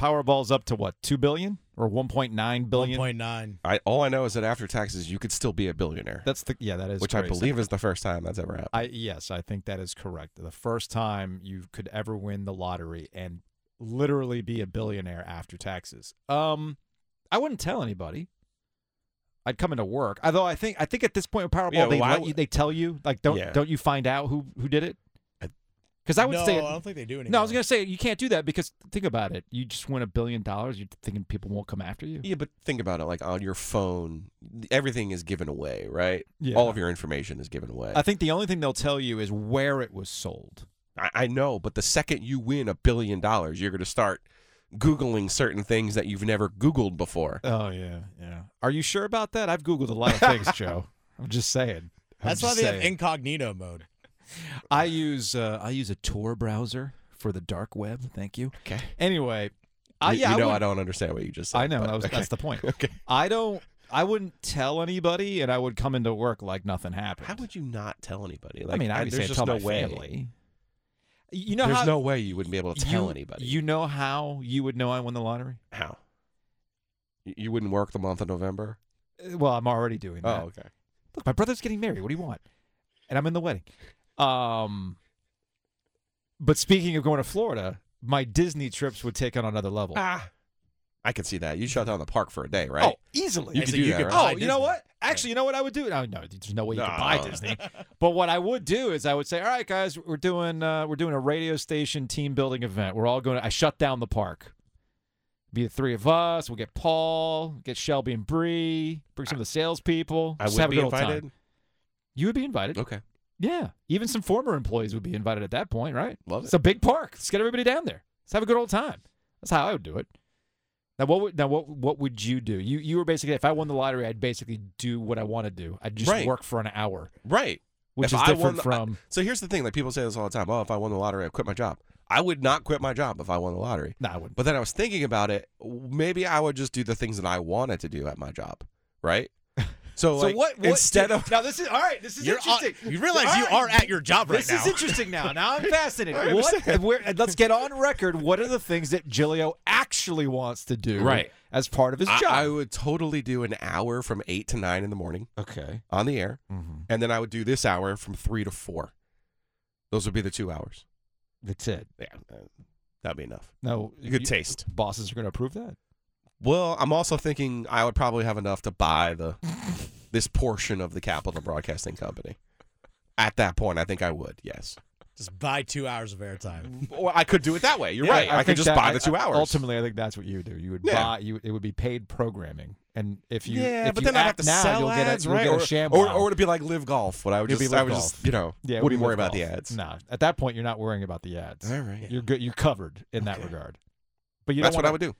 Powerball's up to what, two billion or one point nine billion? 1.9. I all I know is that after taxes, you could still be a billionaire, That's the yeah, that is which I believe is the first time that's ever happened. I yes, I think that is correct. The first time you could ever win the lottery and literally be a billionaire after taxes. Um, I wouldn't tell anybody. I'd come into work. Although I think I think at this point with Powerball Yeah, they why let you, they tell you like don't Yeah. don't you find out who who did it? I- Because I would no, say I don't think they do anymore. no. I was gonna say you can't do that because think about it. You just win a billion dollars. You're thinking people won't come after you. yeah, but think about it. Like on your phone, everything is given away, right? Yeah. All of your information is given away. I think the only thing they'll tell you is where it was sold. I, I know, but the second you win a billion dollars, you're going to start googling certain things that you've never googled before. Oh yeah, yeah. Are you sure about that? I've googled a lot of things, Joe. I'm just saying. I'm That's why just they have incognito mode. I use uh, I use a Tor browser for the dark web. Thank you. Okay. Anyway, I, you, yeah, you know would- I don't understand what you just said. I know but- that was, okay. that's the point. Okay. I don't. I wouldn't tell anybody, and I would come into work like nothing happened. How would you not tell anybody? Like, I mean, there's I just tell no my way. family. You know there's how no way you wouldn't be able to tell you, anybody. You know how you would know I won the lottery? How? You- wouldn't work the month of November? Uh, Well, I'm already doing that. Oh, okay. Look, my brother's getting married. What do you want? And I'm in the wedding. Um, but speaking of going to Florida, my Disney trips would take on another level. Ah, I could see that. You shut down the park for a day, right? Oh, easily. You could said do you that, could right? buy Oh, you know what? Actually, you know what I would do? No, no, there's no way you could buy Disney. But what I would do is I would say, "All right, guys, we're doing uh, we're doing a radio station team building event. We're all going. to I shut down the park. Be the three of us. We'll get Paul, get Shelby and Bree, bring some of the salespeople. I would have a be good invited. time. You would be invited. Okay. Yeah, even some former employees would be invited at that point, right? Love it. It's a big park. Let's get everybody down there. Let's have a good old time. That's how I would do it. Now, what would now what what would you do? You you were basically if I won the lottery, I'd basically do what I want to do. I'd just Right. work for an hour, Right. which is different the- from. So here's the thing: like people say this all the time. Oh, if I won the lottery, I'd quit my job. I would not quit my job if I won the lottery. nah, I wouldn't. But then I was thinking about it. Maybe I would just do the things that I wanted to do at my job, right? So, So like, what, what instead of now? This is all right. This is You're on- interesting. you realize All you right. are at your job right This now. This is interesting now. Now I'm fascinated. What? Let's get on record. What are the things that Giglio actually wants to do? Right. as part of his I, job. I would totally do an hour from eight to nine in the morning okay. on the air, Mm-hmm. and then I would do this hour from three to four. Those would be the two hours. That's it. Yeah, uh, that'd be enough. No, Good taste. Bosses are going to approve that. Well, I'm also thinking I would probably have enough to buy the this portion of the Capitol Broadcasting Company. At that point, I think I would. Yes. Just buy two hours of airtime. Or I could do it that way. You're Yeah, right. I, could just that- buy the two hours. Ultimately, I think that's what you would do. You would Yeah. buy. You it would be paid programming, and if you yeah, if but you then I'd have to now, sell you'll get a, ads, you'll right? get a or, sham or, wow. or would it be like Live Golf? What I would It'd just, be I Live would Golf. just, you know, yeah, would wouldn't be worry live about the golf. ads. Nah, at that point, you're not worrying about the ads. All right. You're good. You're covered in that regard. But you That's don't what I wanna- would do.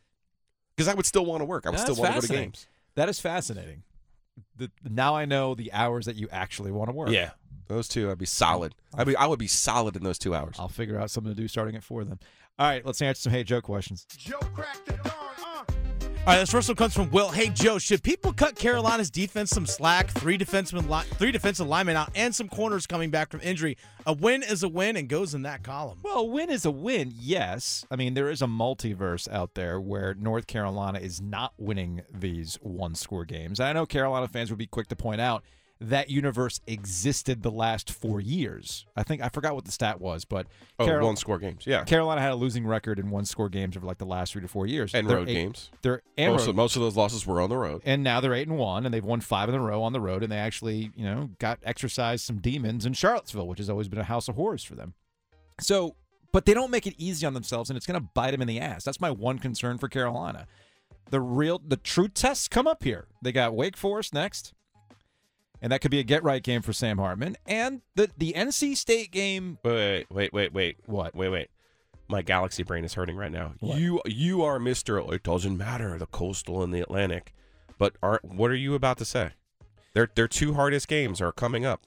Because I would still want to work. I would That's still want to go to games. That is fascinating. The, now I know the hours that you actually want to work. Yeah. Those two, I'd be solid. I mean, I would be solid in those two hours. I'll figure out something to do starting at four then. All right, let's answer some Hey Joe questions. All right, this first one comes from Will. Hey Joe, should people cut Carolina's defense some slack? Three defensemen, li- three defensive linemen out, and some corners coming back from injury. A win is a win, and goes in that column. Well, a win is a win, yes. I mean, there is a multiverse out there where North Carolina is not winning these one score games. And I know Carolina fans would be quick to point out that universe existed the last four years. I think, I forgot what the stat was, but Oh, Carol- one score games. Yeah. Carolina had a losing record in one score games over like the last three to four years. And They're road eight- games. They're and Most road of, most of those losses were on the road. and now they're eight and one, and they've won five in a row on the road, and they actually, you know, got exercised some demons in Charlottesville, which has always been a house of horrors for them. So, but they don't make it easy on themselves, and it's going to bite them in the ass. That's my one concern for Carolina. The real, the true tests come up here. They got Wake Forest next, and that could be a get right game for Sam Hartman. And the the NC State game. Wait, wait, wait, wait. What? Wait, wait. My galaxy brain is hurting right now. What? You you are Mister. It doesn't matter the coastal and the Atlantic, but are what are you about to say? Their their two hardest games are coming up.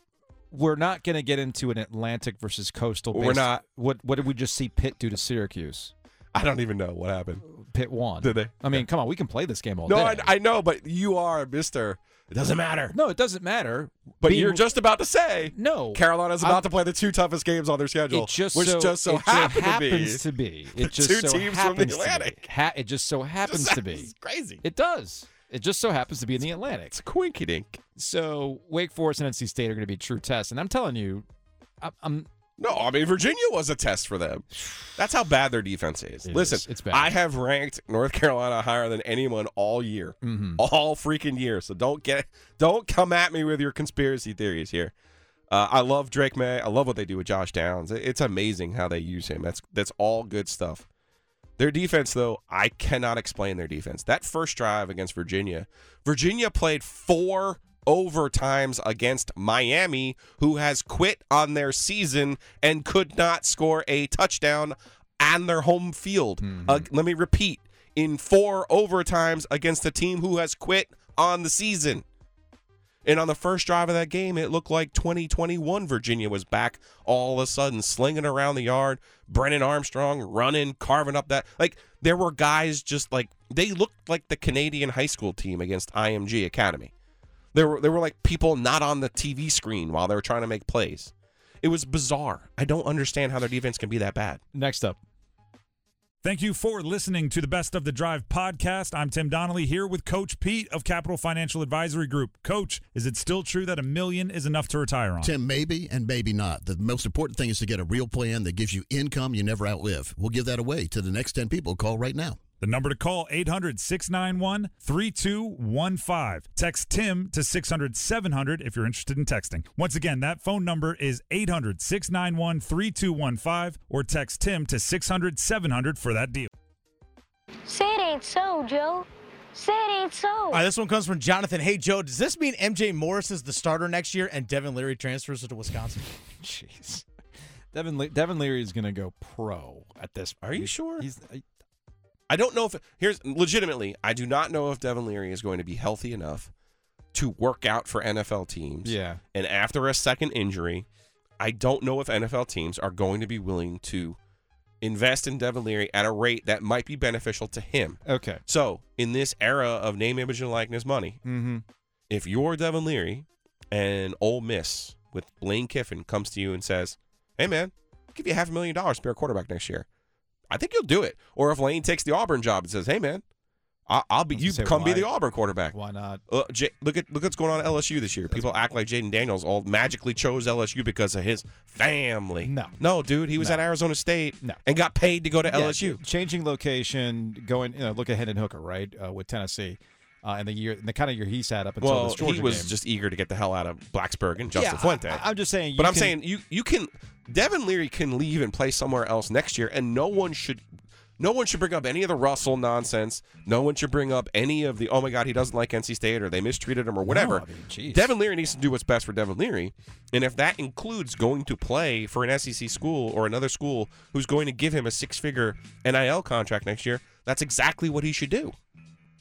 We're not going to get into an Atlantic versus Coastal. We're not. What What did we just see Pitt do to Syracuse? I don't even know what happened. Pitt won. Did they? I mean, come on, we can play this game all No, day. I, I know, but you are Mister. It doesn't matter. no, it doesn't matter. But Being- you're just about to say no. Carolina's I'm- about to play the two toughest games on their schedule, It just which so, just so it happen happens to to be. the It just two so teams from the happens to be. Atlantic. Ha- it just so happens to be. It's crazy. It does. It just so happens to be in the Atlantic. It's a quinky dink. So Wake Forest and NC State are going to be true tests, and I'm telling you, I'm, I'm No, I mean Virginia was a test for them. That's how bad their defense is. It Listen, is. It's bad. I have ranked North Carolina higher than anyone all year, Mhm. all freaking year. So don't get, don't come at me with your conspiracy theories here. Uh, I love Drake Maye. I love what they do with Josh Downs. It's amazing how they use him. That's that's all good stuff. Their defense, though, I cannot explain their defense. That first drive against Virginia, Virginia played four overtimes against Miami, who has quit on their season and could not score a touchdown on their home field. Uh, let me repeat in four overtimes against a team who has quit on the season. And on the first drive of that game, it looked like 2021 Virginia was back all of a sudden, slinging around the yard. Brennan Armstrong running, carving up that. Like, there were guys just like, they looked like the Canadian high school team against IMG Academy. There were, there were like people not on the TV screen while they were trying to make plays. It was bizarre. I don't understand how their defense can be that bad. next up. Thank you for listening to the Best of the Drive podcast. I'm Tim Donnelly here with Coach Pete of Capital Financial Advisory Group. Coach, is it still true that a million is enough to retire on? Tim, maybe and maybe not. The most important thing is to get a real plan that gives you income you never outlive. We'll give that away to the next 10 people. Call right now. The number to call 800-691-3215. Text Tim to 600-700 if you're interested in texting. Once again, that phone number is 800-691-3215 or text Tim to 600-700 for that deal. Say it ain't so, Joe. Say it ain't so. All right, this one comes from Jonathan. Hey, Joe, does this mean MJ Morris is the starter next year and Devin Leary transfers to Wisconsin? Jeez. Devin, Le- Devin Leary is going to go pro at this. Are you he's- sure? He's, uh, I don't know if here's legitimately. I do not know if Devin Leary is going to be healthy enough to work out for NFL teams. yeah. And after a second injury, I don't know if NFL teams are going to be willing to invest in Devin Leary at a rate that might be beneficial to him. Okay. So, in this era of name, image, and likeness money, Mm-hmm. if you're Devin Leary and Ole Miss with Lane Kiffin comes to you and says, "Hey, man, I'll give you half a million dollars to be our quarterback next year," I think you'll do it. Or if Lane takes the Auburn job and says, "Hey, man, I- I'll be you come be the Auburn quarterback." Why not? Uh, J- look at look what's going on at LSU this year. People act like Jayden Daniels all magically chose LSU because of his family. No. no, dude, he was No. at Arizona State No. and got paid to go to Yeah, LSU. changing location, going. You know, look at Hendon Hooker, right, uh, with Tennessee, uh, and the year, the kind of year he sat up until Well, this Georgia he was game. just eager to get the hell out of Blacksburg and Justin yeah, Fuente. I, am just saying. but I'm can- saying you you can Devin Leary can leave and play somewhere else next year, and no one should. No one should bring up any of the Russell nonsense. No one should bring up any of the oh my god he doesn't like NC State or they mistreated him or whatever. I mean. Devin Leary needs to do what's best for Devin Leary, and if that includes going to play for an SEC school or another school who's going to give him a six-figure NIL contract next year, that's exactly what he should do.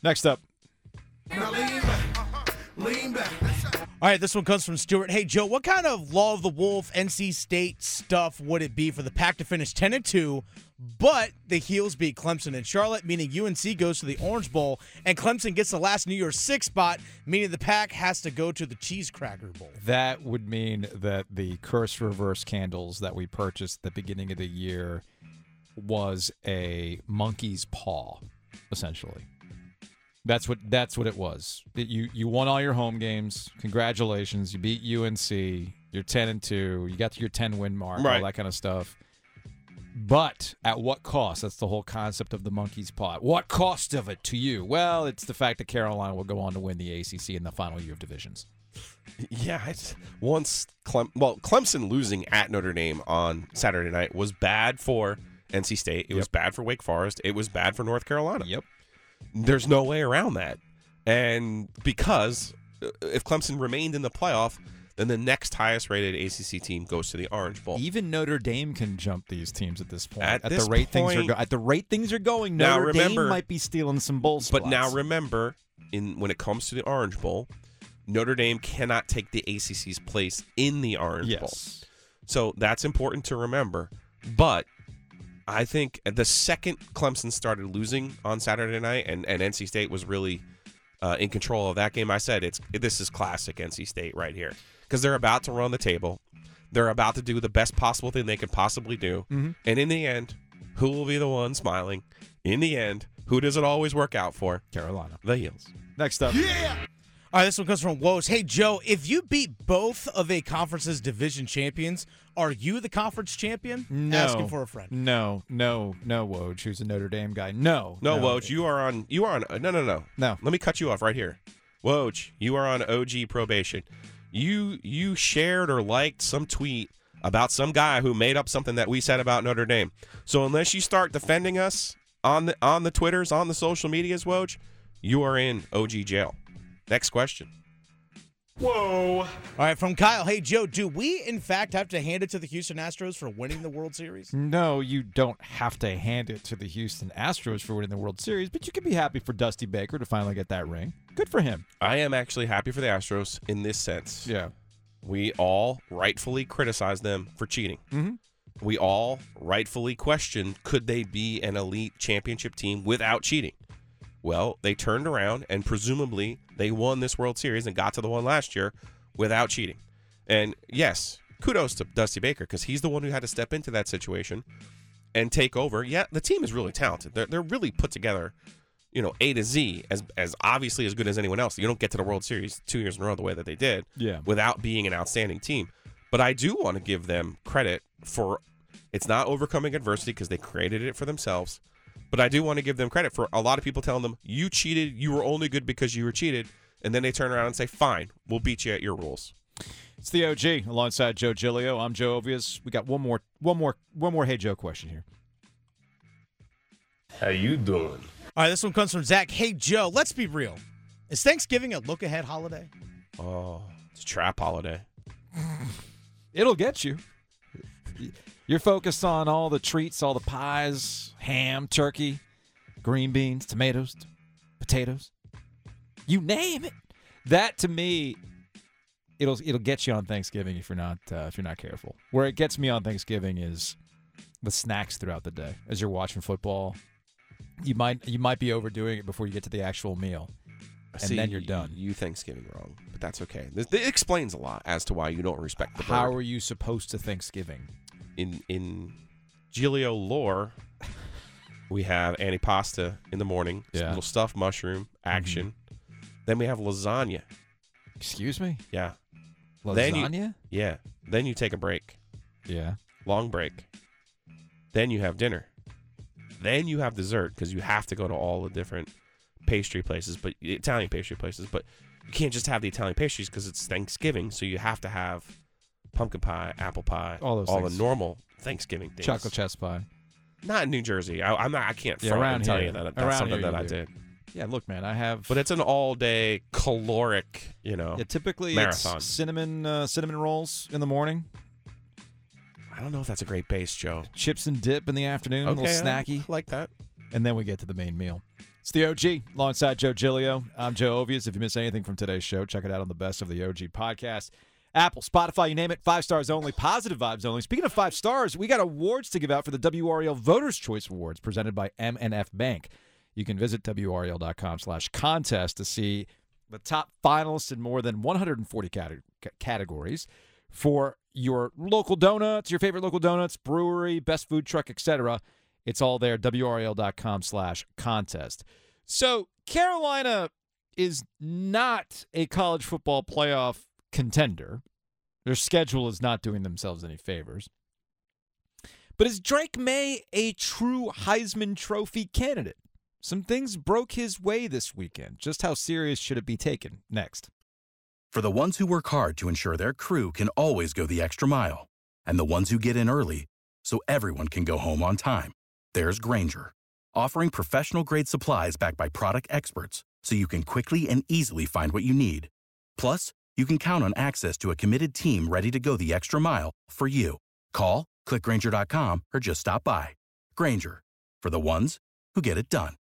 Next up, All right, this one comes from Stuart. Hey, Joe, what kind of Law of the Wolf, NC State stuff would it be for the Pack to finish 10 and 2, but the Heels beat Clemson and Charlotte, meaning UNC goes to the Orange Bowl, and Clemson gets the last New Year's Six spot, meaning the Pack has to go to the Cheese Cracker Bowl? that would mean that the curse reverse candles that we purchased at the beginning of the year was a monkey's paw, essentially. That's what that's what it was. That you you won all your home games. Congratulations, you beat UNC. You're ten and two. You got to your ten win mark. Right. All that kind of stuff. But at what cost? That's the whole concept of the monkey's paw. What cost of it to you? Well, it's the fact that Carolina will go on to win the ACC in the final year of divisions. Yeah, it's once Clem well Clemson losing at Notre Dame on Saturday night was bad for NC State. It was bad for Wake Forest. It was bad for North Carolina. Yep. There's no way around that. And because uh, if Clemson remained in the playoff, then the next highest rated ACC team goes to the Orange Bowl. Even Notre Dame can jump these teams at this point. At At, this the rate things are go- at the rate things are going, Now, Notre remember- Dame might be stealing some bowl spots. But now remember, in when it comes to the Orange Bowl, Notre Dame cannot take the ACC's place in the Orange Bowl. So that's important to remember. But I think the second Clemson started losing on Saturday night and, and NC State was really uh, in control of that game, I said it's this is classic NC State right here because they're about to run the table. They're about to do the best possible thing they can possibly do. Mhm. And in the end, who will be the one smiling? In the end, who does it always work out for? Carolina. The Heels. Next up, All right, this one comes from Woes. Hey, Joe, if you beat both of a conference's division champions, are you the conference champion? no, Asking for a friend. No, no, no, Woj, who's a Notre Dame guy. No, No, Woj, you are on. You are on. No, no, no, No. Let me cut you off right here. Woj, you are on OG probation. You you shared or liked some tweet about some guy who made up something that we said about Notre Dame. So unless you start defending us on the on the twitters, on the social medias, Woj, you are in OG jail. Next question. Whoa. All right, from Kyle. Hey, Joe, do we in fact have to hand it to the Houston Astros for winning the World Series? No, you don't have to hand it to the Houston Astros for winning the World Series, but you can be happy for Dusty Baker to finally get that ring. Good for him. I am actually happy for the Astros in this sense. Yeah. We all rightfully criticize them for cheating. Mhm. We all rightfully question could they be an elite championship team without cheating? Well, they turned around and presumably they won this World Series and got to the one last year without cheating. And yes, kudos to Dusty Baker because he's the one who had to step into that situation and take over. Yeah, the team is really talented. They're, they're really put together, you know, A to Z, as, as obviously as good as anyone else. You don't get to the World Series two years in a row the way that they did Yeah. without being an outstanding team. But I do want to give them credit for it's not overcoming adversity because they created it for themselves. But I do want to give them credit for a lot of people telling them you cheated, you were only good because you were cheated, and then they turn around and say, "Fine, we'll beat you at your rules." It's the OG alongside Joe Giglio. I'm Joe Ovies. We got one more, one more, one more. Hey Joe, question here. How you doing? All right, this one comes from Zach. Hey, Joe, let's be real. Is Thanksgiving a look ahead holiday? Oh, it's a trap holiday. It'll get you. You're focused on all the treats, all the pies, ham, turkey, green beans, tomatoes, potatoes. You name it. That to me, it'll it'll get you on Thanksgiving if you're not uh, if you're not careful. Where it gets me on Thanksgiving is the snacks throughout the day as you're watching football. You might you might be overdoing it before you get to the actual meal, and See, then you're done. You Thanksgiving wrong, but that's okay. This, it explains a lot as to why you don't respect the How are you supposed to Thanksgiving? In in Giglio lore, we have antipasta in the morning, Yeah. little stuffed mushroom mm-hmm. action. Then we have lasagna. Excuse me, Yeah, Then you- lasagna. yeah. Then you take a break, yeah. long break. Then you have dinner. Then you have dessert because you have to go to all the different pastry places, but Italian pastry places. But you can't just have the Italian pastries because it's Thanksgiving, so you have to have pumpkin pie, apple pie, All those all things. the normal Thanksgiving things. Chocolate chess pie. Not in New Jersey. I, I'm not. I can't Yeah, front around and tell here. you that that's Around something here that you I do. did. Yeah, look, man, I have. But it's an all-day caloric. You know, yeah, typically marathon. it's cinnamon uh, cinnamon rolls in the morning, I don't know if that's a great base, Joe. chips and dip in the afternoon, a little I snacky, like that. and then we get to the main meal. It's the OG alongside Joe Giglio. I'm Joe Ovies. If you miss anything from today's show, check it out on the Best of the OG podcast. Apple, Spotify, you name it, five stars only, positive vibes only. Speaking of five stars, we got awards to give out for the WRAL Voters Choice Awards presented by MNF Bank. You can visit WRAL.com slash contest to see the top finalists in more than 140 cate- categories for your local donuts, your favorite local donuts, brewery, best food truck, etc. It's all there, WRAL.com slash contest. So Carolina is not a college football playoff contender. Their schedule is not doing themselves any favors. But is Drake Maye a true Heisman Trophy candidate? Some things broke his way this weekend. Just how serious should it be taken? Next. For the ones who work hard to ensure their crew can always go the extra mile, and the ones who get in early so everyone can go home on time, there's Grainger, offering professional grade supplies backed by product experts so you can quickly and easily find what you need. Plus, you can count on access to a committed team ready to go the extra mile for you. Call, clickgrainger.com, or just stop by. Grainger, for the ones who get it done.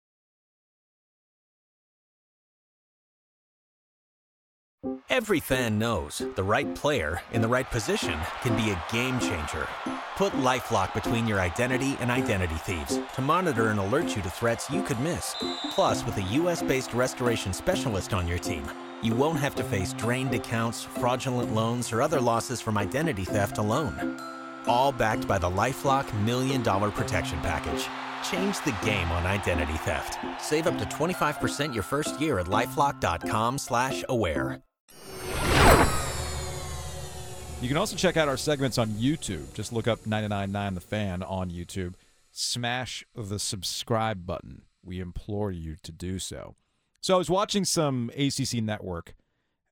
Every fan knows the right player in the right position can be a game changer. Put LifeLock between your identity and identity thieves to monitor and alert you to threats you could miss. Plus, with a US-based restoration specialist on your team, you won't have to face drained accounts, fraudulent loans, or other losses from identity theft alone. All backed by the LifeLock Million Dollar Protection Package. Change the game on identity theft. Save up to 25% your first year at LifeLock.com slash aware. You can also check out our segments on YouTube. Just look up 999 The Fan on YouTube. Smash the subscribe button. We implore you to do so. So I was watching some ACC network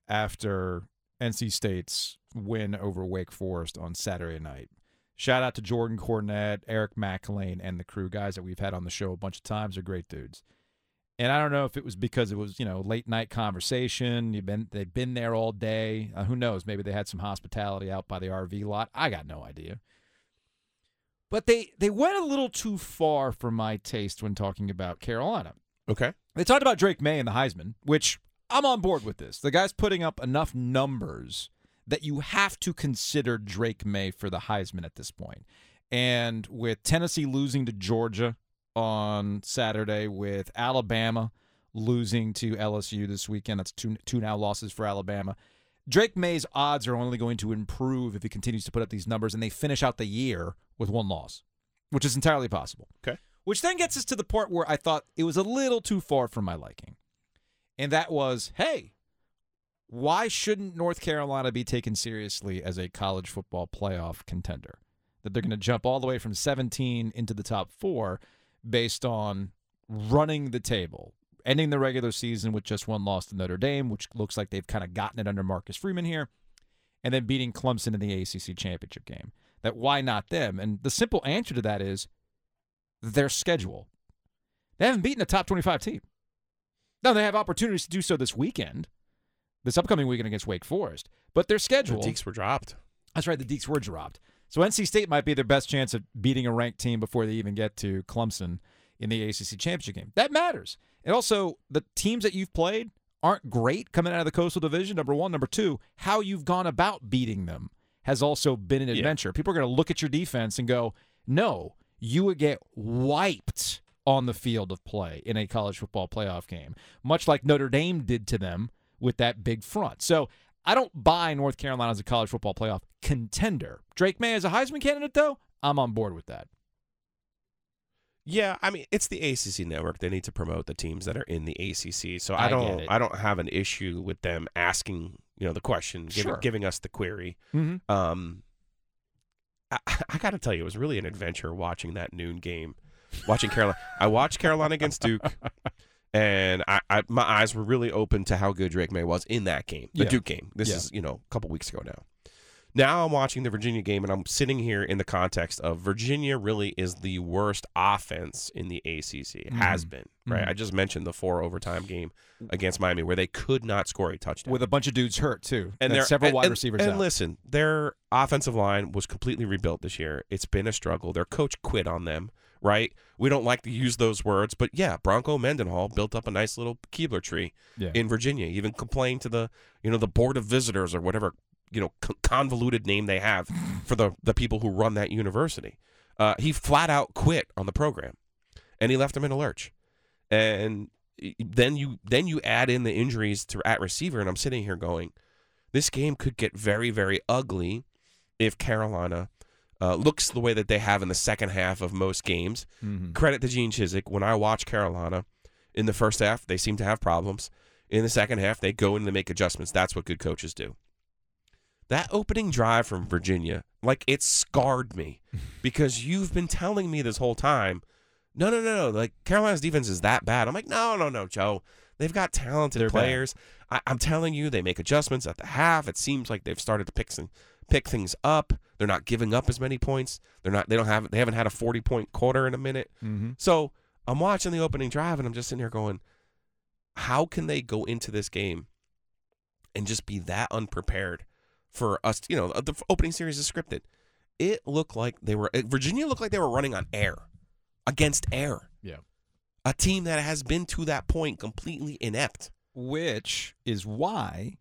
after NC State's win over Wake Forest on Saturday night. Shout out to Jordan Cornette, Eric Mac Lain, and the crew guys that we've had on the show a bunch of times. They're great dudes. And I don't know if it was because it was, you know, late night conversation. You've been they've been there all day. Uh, who knows? Maybe they had some hospitality out by the RV lot. I got no idea. But they they went a little too far for my taste when talking about Carolina. Okay. They talked about Drake Maye and the Heisman, which I'm on board with this. The guy's putting up enough numbers that you have to consider Drake Maye for the Heisman at this point. And with Tennessee losing to Georgia on Saturday, with Alabama losing to LSU this weekend, that's two two now losses for Alabama. Drake Maye's odds are only going to improve if he continues to put up these numbers and they finish out the year with one loss, which is entirely possible. Okay. Which then gets us to the part where I thought it was a little too far for my liking. And that was, hey, why shouldn't North Carolina be taken seriously as a college football playoff contender? That they're going to jump all the way from 17 into the top four based on running the table, ending the regular season with just one loss to Notre Dame, which looks like they've kind of gotten it under Marcus Freeman here, and then beating Clemson in the ACC championship game. That why not them? And the simple answer to that is their schedule. They haven't beaten a top 25 team. Now they have opportunities to do so this weekend, this upcoming weekend against Wake Forest, but their schedule. The Deeks were dropped. That's right, the Deeks were dropped. So NC State might be their best chance of beating a ranked team before they even get to Clemson in the ACC championship game. That matters. And also, the teams that you've played aren't great coming out of the Coastal Division. Number one, number two, how you've gone about beating them has also been an adventure. People are going to look at your defense and go, "No, you would get wiped on the field of play in a college football playoff game, much like Notre Dame did to them with that big front." So I don't buy North Carolina as a college football playoff contender. Drake Maye as a Heisman candidate, though, I'm on board with that. Yeah, I mean it's the ACC network. They need to promote the teams that are in the ACC. So I, I don't. I don't have an issue with them asking you know the question, giving, Sure. giving us the query. Mm-hmm. Um, I, I got to tell you, it was really an adventure watching that noon game. Watching Carolina, I watched Carolina against Duke, and I, I my eyes were really open to how good Drake Maye was in that game, the Yeah. Duke game. This Yeah. is you know a couple weeks ago now. Now I'm watching the Virginia game, and I'm sitting here in the context of Virginia really is the worst offense in the ACC. It has been right. Mhm. I just mentioned the four overtime game against Miami where they could not score a touchdown With a bunch of dudes hurt too, and there several and- wide and- receivers And out. listen, their offensive line was completely rebuilt this year. It's been a struggle. Their coach quit on them. Right? We don't like to use those words, but yeah, Bronco Mendenhall built up a nice little Keebler tree Yeah. in Virginia. He even complained to the you know the board of visitors or whatever you know con- convoluted name they have for the the people who run that university. Uh, he flat out quit on the program, and he left them in a lurch. And then you then you add in the injuries to at receiver, and I'm sitting here going, this game could get very very ugly if Carolina uh, looks the way that they have in the second half of most games. Mhm. Credit to Gene Chizik. When I watch Carolina in the first half, they seem to have problems. In the second half, they go in and they make adjustments. That's what good coaches do. That opening drive from Virginia, like it scarred me because you've been telling me this whole time, no, no, no, no, like Carolina's defense is that bad. I'm like, no, no, no, Joe. They've got talented They're players. I, I'm telling you, they make adjustments at the half. It seems like they've started to pick some, pick things up. They're not giving up as many points. They're not. They don't have. They haven't had a 40 point quarter in a minute. Mhm. So I'm watching the opening drive and I'm just sitting here going, how can they go into this game and just be that unprepared for us. You know, the opening series is scripted. It looked like they were Virginia looked like they were running on air against air. Yeah. A team that has been to that point completely inept. Which is why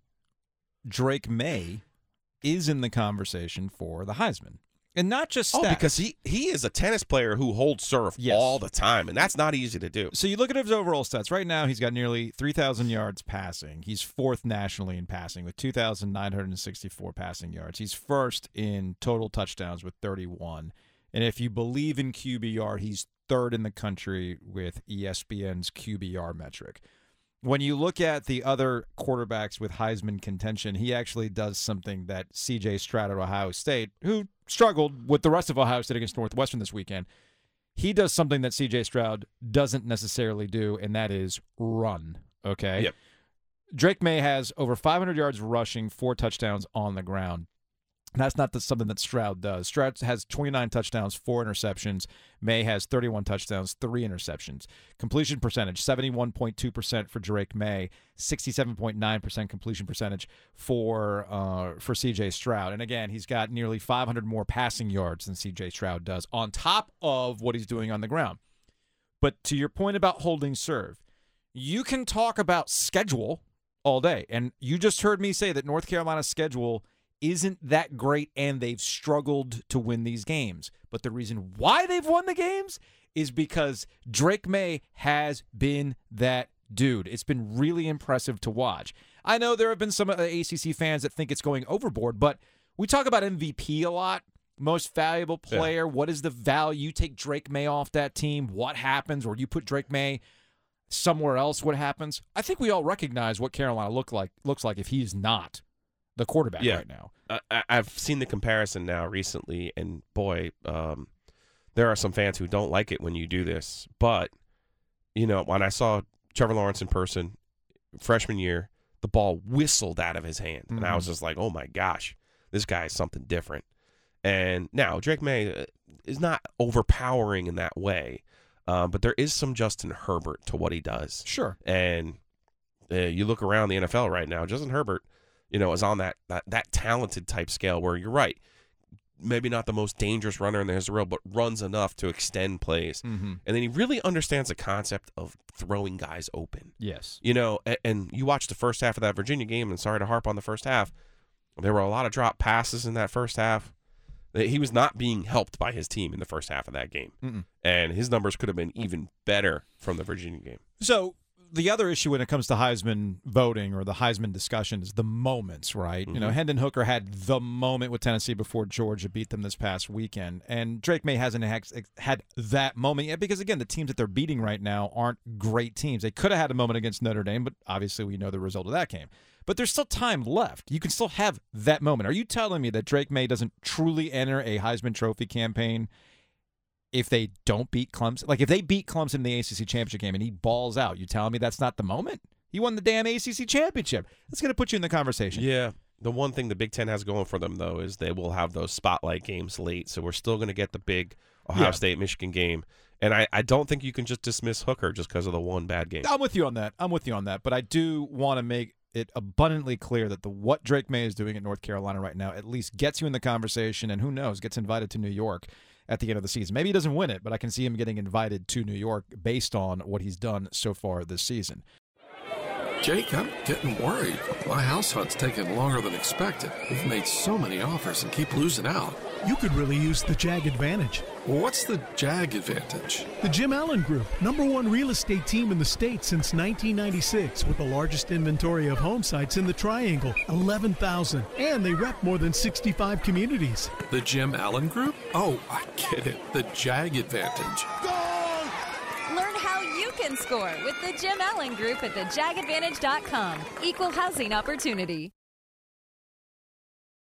Drake Maye is in the conversation for the Heisman. And not just Oh, because he he is a tennis player who holds serve Yes. all the time, and that's not easy to do. So you look at his overall stats. Right now, he's got nearly 3,000 yards passing. He's fourth nationally in passing with 2,964 passing yards. He's first in total touchdowns with 31. And if you believe in QBR, he's third in the country with ESPN's QBR metric. When you look at the other quarterbacks with Heisman contention, he actually does something that CJ Stroud at Ohio State, who struggled with the rest of Ohio State against Northwestern this weekend, he does something that CJ Stroud doesn't necessarily do, and that is run. Okay. Yep. Drake Maye has over 500 yards rushing, four touchdowns on the ground. That's not the, something that Stroud does. Stroud has 29 touchdowns, four interceptions. Maye has 31 touchdowns, three interceptions. Completion percentage 71.2% for Drake Maye, 67.9% completion percentage for uh, for CJ Stroud. And again, he's got nearly 500 more passing yards than CJ Stroud does, on top of what he's doing on the ground. But to your point about holding serve, you can talk about schedule all day. And you just heard me say that North Carolina's schedule isn't that great and they've struggled to win these games. But the reason why they've won the games is because Drake Maye has been that dude. It's been really impressive to watch. I know there have been some uh, ACC fans that think it's going overboard, but we talk about MVP a lot. Most valuable Yeah. player. What is the value? You take Drake Maye off that team. What happens? Or you put Drake Maye somewhere else. What happens? I think we all recognize what Carolina look like looks like if he's not the quarterback Yeah. right now. I, I've seen the comparison now recently, and boy, um, there are some fans who don't like it when you do this. But you know, when I saw Trevor Lawrence in person freshman year, the ball whistled out of his hand, and I was just like, "Oh my gosh, this guy is something different." And now Drake Maye uh, is not overpowering in that way, uh, but there is some Justin Herbert to what he does. Sure. And uh, you look around the NFL right now, Justin Herbert, you know, is on that, that that talented type scale where you're right. Maybe not the most dangerous runner in the history of the world, but runs enough to extend plays. Mm-hmm. And then he really understands the concept of throwing guys open. Yes. You know, and, and you watch the first half of that Virginia game, and sorry to harp on the first half, there were a lot of drop passes in that first half. He was not being helped by his team in the first half of that game. Mm-mm. And his numbers could have been even better from the Virginia game. So the other issue when it comes to Heisman voting or the Heisman discussion is the moments, right? You know, Mhm. Hendon Hooker had the moment with Tennessee before Georgia beat them this past weekend, and Drake Maye hasn't had that moment yet because again, the teams that they're beating right now aren't great teams. They could have had a moment against Notre Dame, but obviously we know the result of that game. But there's still time left. You can still have that moment. Are you telling me that Drake Maye doesn't truly enter a Heisman Trophy campaign if they don't beat Clemson? Like if they beat Clemson in the ACC championship game and he balls out, you telling me that's not the moment? He won the damn ACC championship. That's going to put you in the conversation. Yeah. The one thing the Big Ten has going for them, though, is they will have those spotlight games late. So we're still going to get the big Ohio Yeah. State Michigan game. And I, I don't think you can just dismiss Hooker just because of the one bad game. I'm with you on that. I'm with you on that. But I do want to make it abundantly clear that the what Drake Maye is doing at North Carolina right now at least gets you in the conversation, and who knows, gets invited to New York at the end of the season. Maybe he doesn't win it, but I can see him getting invited to New York based on what he's done so far this season. Jake, I'm getting worried. My house hunt's taking longer than expected. We've made so many offers and keep losing out. You could really use the JAG advantage. What's the JAG advantage? The Jim Allen Group, number one real estate team in the state since 1996, with the largest inventory of home sites in the Triangle, 11,000. And they rep more than 65 communities. The Jim Allen Group? Oh, I get it. The JAG advantage. Learn how you can score with the Jim Allen Group at thejagadvantage.com. Equal housing opportunity.